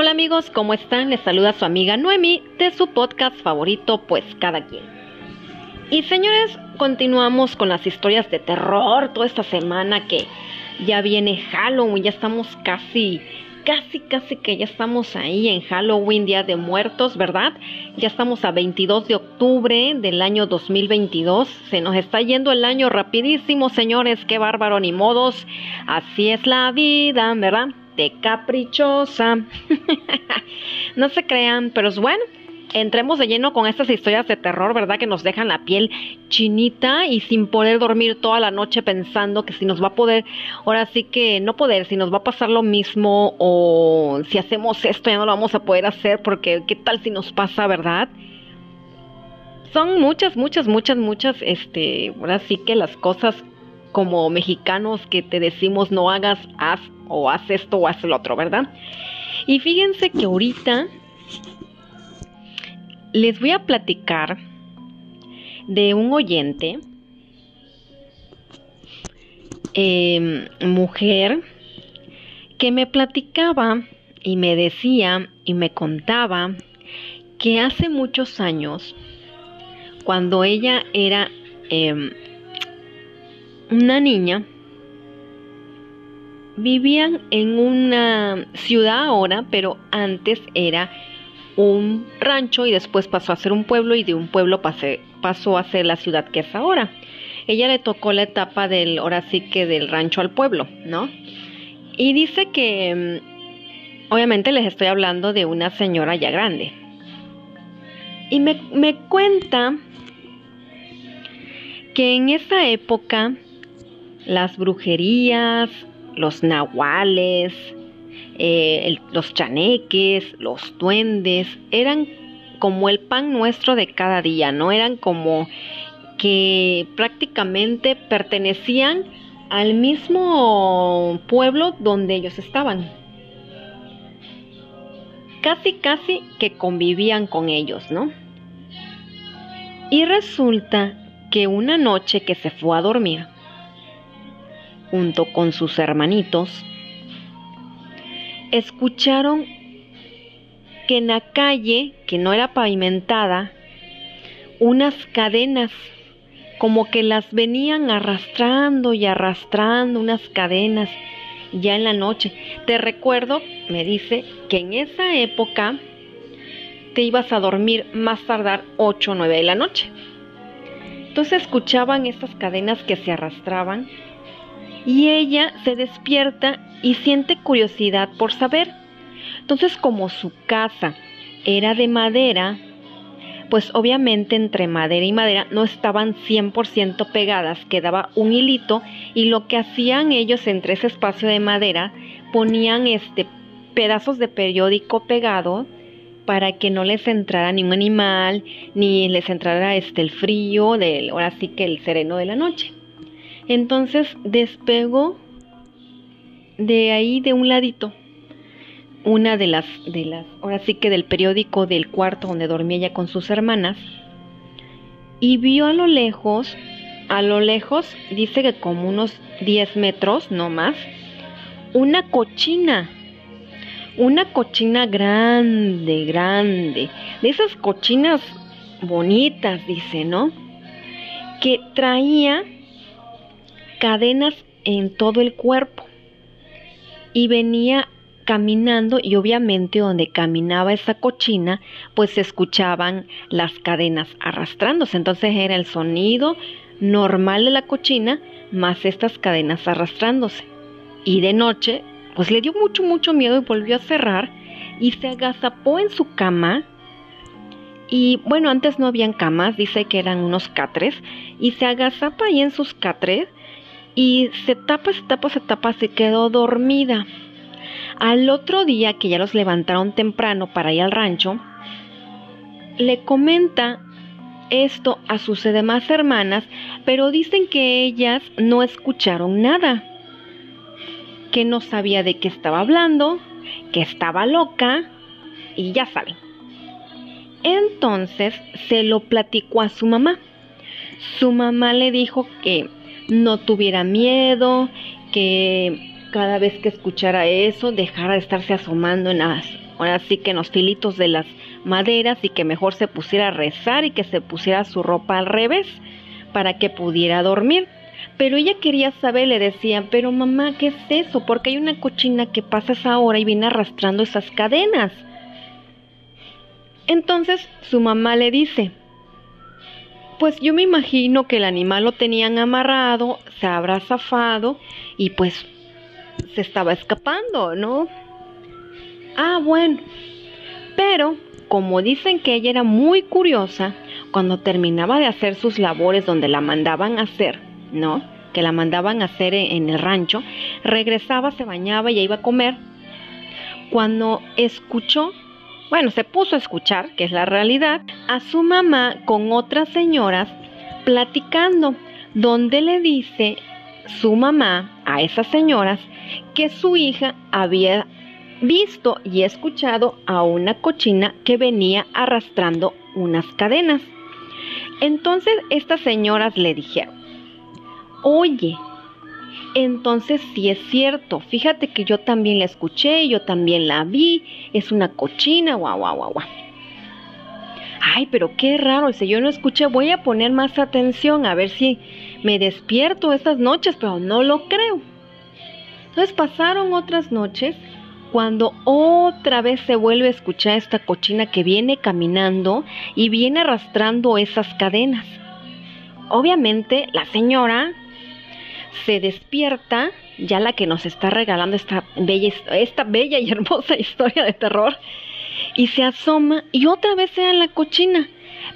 Hola amigos, ¿cómo están? Les saluda su amiga Noemi de su podcast favorito, Pues Cada Quien. Y señores, continuamos con las historias de terror toda esta semana que ya viene Halloween, ya estamos casi, casi, casi que ya estamos ahí en Halloween, Día de Muertos, ¿verdad? Ya estamos a 22 de octubre del año 2022. Se nos está yendo el año rapidísimo, señores, qué bárbaro, ni modos. Así es la vida, ¿verdad? Caprichosa. no se crean, pero es bueno. Entremos de lleno con estas historias de terror, ¿verdad? Que nos dejan la piel chinita y sin poder dormir toda la noche pensando que si nos va a poder, ahora sí que no poder, si nos va a pasar lo mismo o si hacemos esto ya no lo vamos a poder hacer porque qué tal si nos pasa, ¿verdad? Son muchas, muchas, muchas, muchas, este, ahora sí que las cosas como mexicanos que te decimos no hagas, haz o haz esto o haz lo otro, ¿verdad? Y fíjense que ahorita les voy a platicar de un oyente, em, mujer, que me platicaba y me decía y me contaba que hace muchos años, cuando ella era em, una niña, vivían en una ciudad ahora, pero antes era un rancho y después pasó a ser un pueblo y de un pueblo pasó a ser la ciudad que es ahora. Ella le tocó la etapa del, ahora sí que del rancho al pueblo, ¿no? Y dice que, mm, obviamente les estoy hablando de una señora ya grande. Y me, me cuenta que en esa época las brujerías, los nahuales, eh, los chaneques, los duendes, eran como el pan nuestro de cada día, ¿no? Eran como que prácticamente pertenecían al mismo pueblo donde ellos estaban. Casi, casi que convivían con ellos, ¿no? Y resulta que una noche que se fue a dormir, junto con sus hermanitos, escucharon que en la calle, que no era pavimentada, unas cadenas, como que las venían arrastrando y arrastrando unas cadenas ya en la noche. Te recuerdo, me dice, que en esa época te ibas a dormir más tardar 8 o 9 de la noche. Entonces escuchaban estas cadenas que se arrastraban y ella se despierta y siente curiosidad por saber. Entonces, como su casa era de madera, pues obviamente entre madera y madera no estaban 100% pegadas, quedaba un hilito y lo que hacían ellos entre ese espacio de madera ponían este pedazos de periódico pegado para que no les entrara ningún animal ni les entrara este el frío del ahora sí que el sereno de la noche. Entonces despegó de ahí de un ladito una de las de las ahora sí que del periódico del cuarto donde dormía ella con sus hermanas y vio a lo lejos a lo lejos dice que como unos 10 metros no más una cochina una cochina grande grande de esas cochinas bonitas dice no que traía cadenas en todo el cuerpo. Y venía caminando y obviamente donde caminaba esa cochina pues se escuchaban las cadenas arrastrándose. Entonces era el sonido normal de la cochina más estas cadenas arrastrándose. Y de noche pues le dio mucho mucho miedo y volvió a cerrar y se agazapó en su cama. Y bueno antes no habían camas dice que eran unos catres y se agazapa ahí en sus catres y se tapa, se tapa, se tapa, se quedó dormida. Al otro día que ya los levantaron temprano para ir al rancho, le comenta esto a sus demás hermanas, pero dicen que ellas no escucharon nada, que no sabía de qué estaba hablando, que estaba loca y ya saben. Entonces se lo platicó a su mamá. Su mamá le dijo que no tuviera miedo, que cada vez que escuchara eso dejara de estarse asomando en las ahora sí que en los filitos de las maderas y que mejor se pusiera a rezar y que se pusiera su ropa al revés para que pudiera dormir. Pero ella quería saber, le decían, pero mamá, ¿qué es eso? Porque hay una cochina que pasa esa hora y viene arrastrando esas cadenas. Entonces su mamá le dice, pues yo me imagino que el animal lo tenían amarrado, se habrá zafado y pues se estaba escapando, ¿no? Ah, bueno. Pero, como dicen que ella era muy curiosa, cuando terminaba de hacer sus labores donde la mandaban a hacer, ¿no? Que la mandaban a hacer en el rancho, regresaba, se bañaba y iba a comer. Cuando escuchó, bueno, se puso a escuchar, que es la realidad, a su mamá con otras señoras platicando, donde le dice su mamá a esas señoras que su hija había visto y escuchado a una cochina que venía arrastrando unas cadenas. Entonces estas señoras le dijeron, oye, entonces sí es cierto, fíjate que yo también la escuché, yo también la vi, es una cochina, guau, guau, guau, guau. Ay, pero qué raro, si yo no escuché, voy a poner más atención a ver si me despierto estas noches, pero no lo creo. Entonces pasaron otras noches cuando otra vez se vuelve a escuchar esta cochina que viene caminando y viene arrastrando esas cadenas. Obviamente la señora se despierta, ya la que nos está regalando esta bella, esta bella y hermosa historia de terror, y se asoma y otra vez sea en la cochina.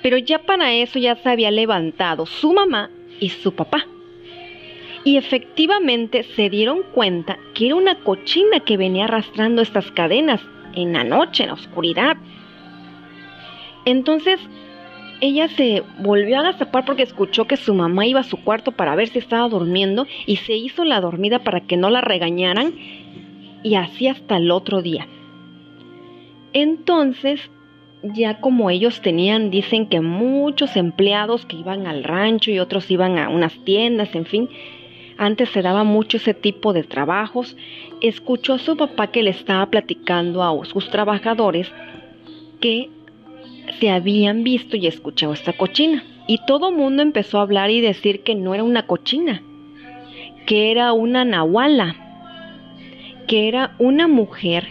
Pero ya para eso ya se había levantado su mamá y su papá. Y efectivamente se dieron cuenta que era una cochina que venía arrastrando estas cadenas en la noche, en la oscuridad. Entonces ella se volvió a agazapar porque escuchó que su mamá iba a su cuarto para ver si estaba durmiendo y se hizo la dormida para que no la regañaran y así hasta el otro día. Entonces, ya como ellos tenían, dicen que muchos empleados que iban al rancho y otros iban a unas tiendas, en fin, antes se daba mucho ese tipo de trabajos, escuchó a su papá que le estaba platicando a sus trabajadores que se habían visto y escuchado esta cochina. Y todo mundo empezó a hablar y decir que no era una cochina, que era una nahuala, que era una mujer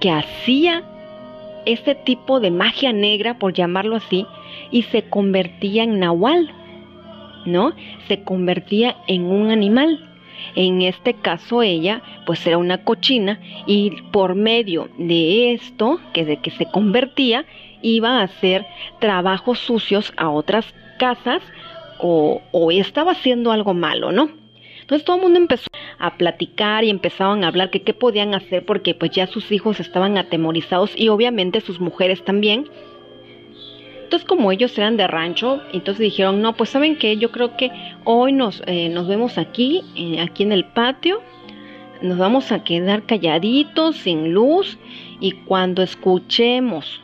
que hacía este tipo de magia negra, por llamarlo así, y se convertía en nahual, ¿no? Se convertía en un animal. En este caso ella, pues era una cochina y por medio de esto, que de que se convertía, iba a hacer trabajos sucios a otras casas o, o estaba haciendo algo malo, ¿no? Entonces todo el mundo empezó a platicar y empezaban a hablar que qué podían hacer porque pues ya sus hijos estaban atemorizados y obviamente sus mujeres también. Entonces como ellos eran de rancho, entonces dijeron, no, pues saben que yo creo que hoy nos, eh, nos vemos aquí, eh, aquí en el patio, nos vamos a quedar calladitos, sin luz, y cuando escuchemos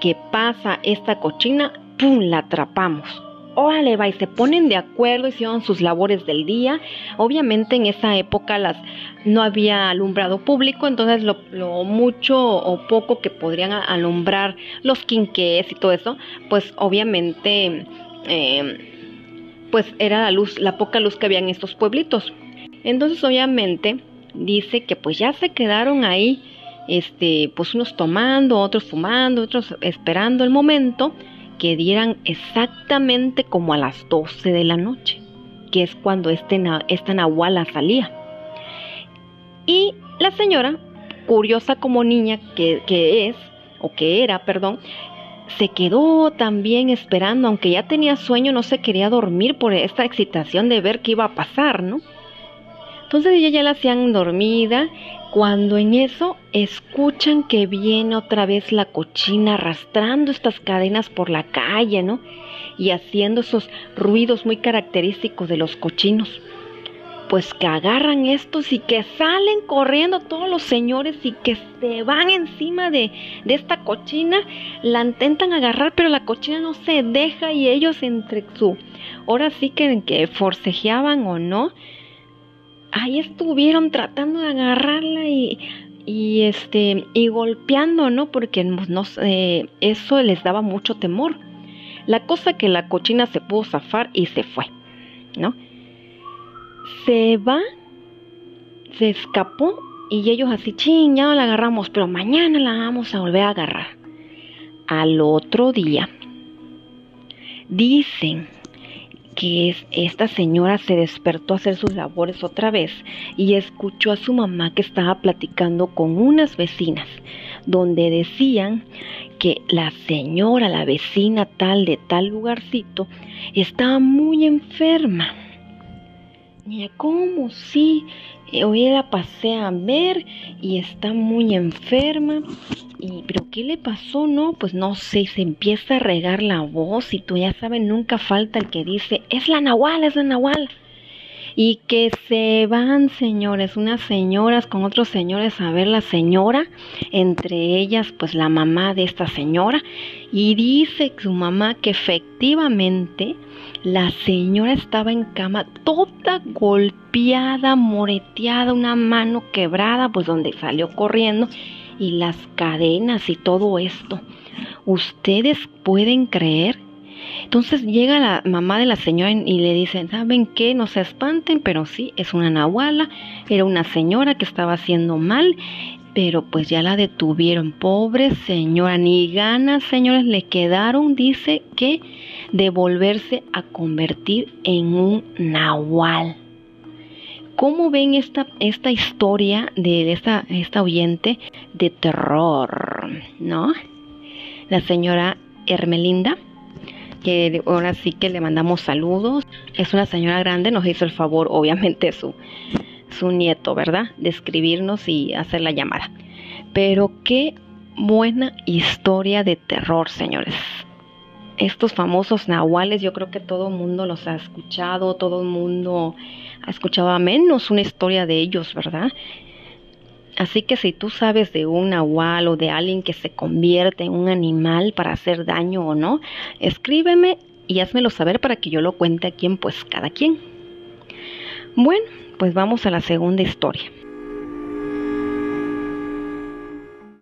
que pasa esta cochina, ¡pum!, la atrapamos órale, va, y se ponen de acuerdo, hicieron sus labores del día. Obviamente en esa época las no había alumbrado público, entonces lo, mucho o poco que podrían alumbrar los quinqués y todo eso, pues obviamente em, pues era la luz, la poca luz que había en estos pueblitos. Entonces obviamente dice que pues ya se quedaron ahí, este, pues unos tomando, otros fumando, otros esperando el momento que dieran exactamente como a las 12 de la noche, que es cuando este, esta nahuala salía. Y la señora, curiosa como niña que, que es, o que era, perdón, se quedó también esperando, aunque ya tenía sueño, no se quería dormir por esta excitación de ver qué iba a pasar, ¿no? Entonces ella ya la hacían dormida cuando en eso escuchan que viene otra vez la cochina arrastrando estas cadenas por la calle, ¿no? Y haciendo esos ruidos muy característicos de los cochinos. Pues que agarran estos y que salen corriendo todos los señores y que se van encima de, de esta cochina, la intentan agarrar, pero la cochina no se deja y ellos entre su, ahora sí que, que forcejeaban o no, ahí estuvieron tratando de agarrarla y, y este y golpeando, ¿no? Porque pues, no, eso les daba mucho temor. La cosa que la cochina se pudo zafar y se fue, ¿no? Se va, se escapó y ellos así, ching, ya no la agarramos, pero mañana la vamos a volver a agarrar. Al otro día, dicen que esta señora se despertó a hacer sus labores otra vez y escuchó a su mamá que estaba platicando con unas vecinas, donde decían que la señora, la vecina tal de tal lugarcito, estaba muy enferma. Y ¿cómo? Sí, eh, hoy la pasé a ver y está muy enferma. Y, pero ¿qué le pasó? No, pues no sé, se empieza a regar la voz y tú ya sabes, nunca falta el que dice, es la Nahual, es la Nahual. Y que se van, señores, unas señoras con otros señores a ver la señora, entre ellas, pues la mamá de esta señora, y dice su mamá que efectivamente la señora estaba en cama toda golpeada, moreteada, una mano quebrada, pues donde salió corriendo, y las cadenas y todo esto. ¿Ustedes pueden creer? Entonces llega la mamá de la señora y le dice, ¿saben qué? No se espanten, pero sí, es una nahuala, era una señora que estaba haciendo mal, pero pues ya la detuvieron. Pobre señora, ni ganas, señores, le quedaron, dice que de volverse a convertir en un nahual. ¿Cómo ven esta, esta historia de esta, esta oyente de terror? ¿No? La señora Hermelinda, que ahora sí que le mandamos saludos. Es una señora grande, nos hizo el favor, obviamente, su, su nieto, ¿verdad? De escribirnos y hacer la llamada. Pero qué buena historia de terror, señores estos famosos nahuales, yo creo que todo el mundo los ha escuchado, todo el mundo ha escuchado a menos una historia de ellos, ¿verdad? Así que si tú sabes de un nahual o de alguien que se convierte en un animal para hacer daño o no, escríbeme y házmelo saber para que yo lo cuente aquí en Pues Cada Quien. Bueno, pues vamos a la segunda historia.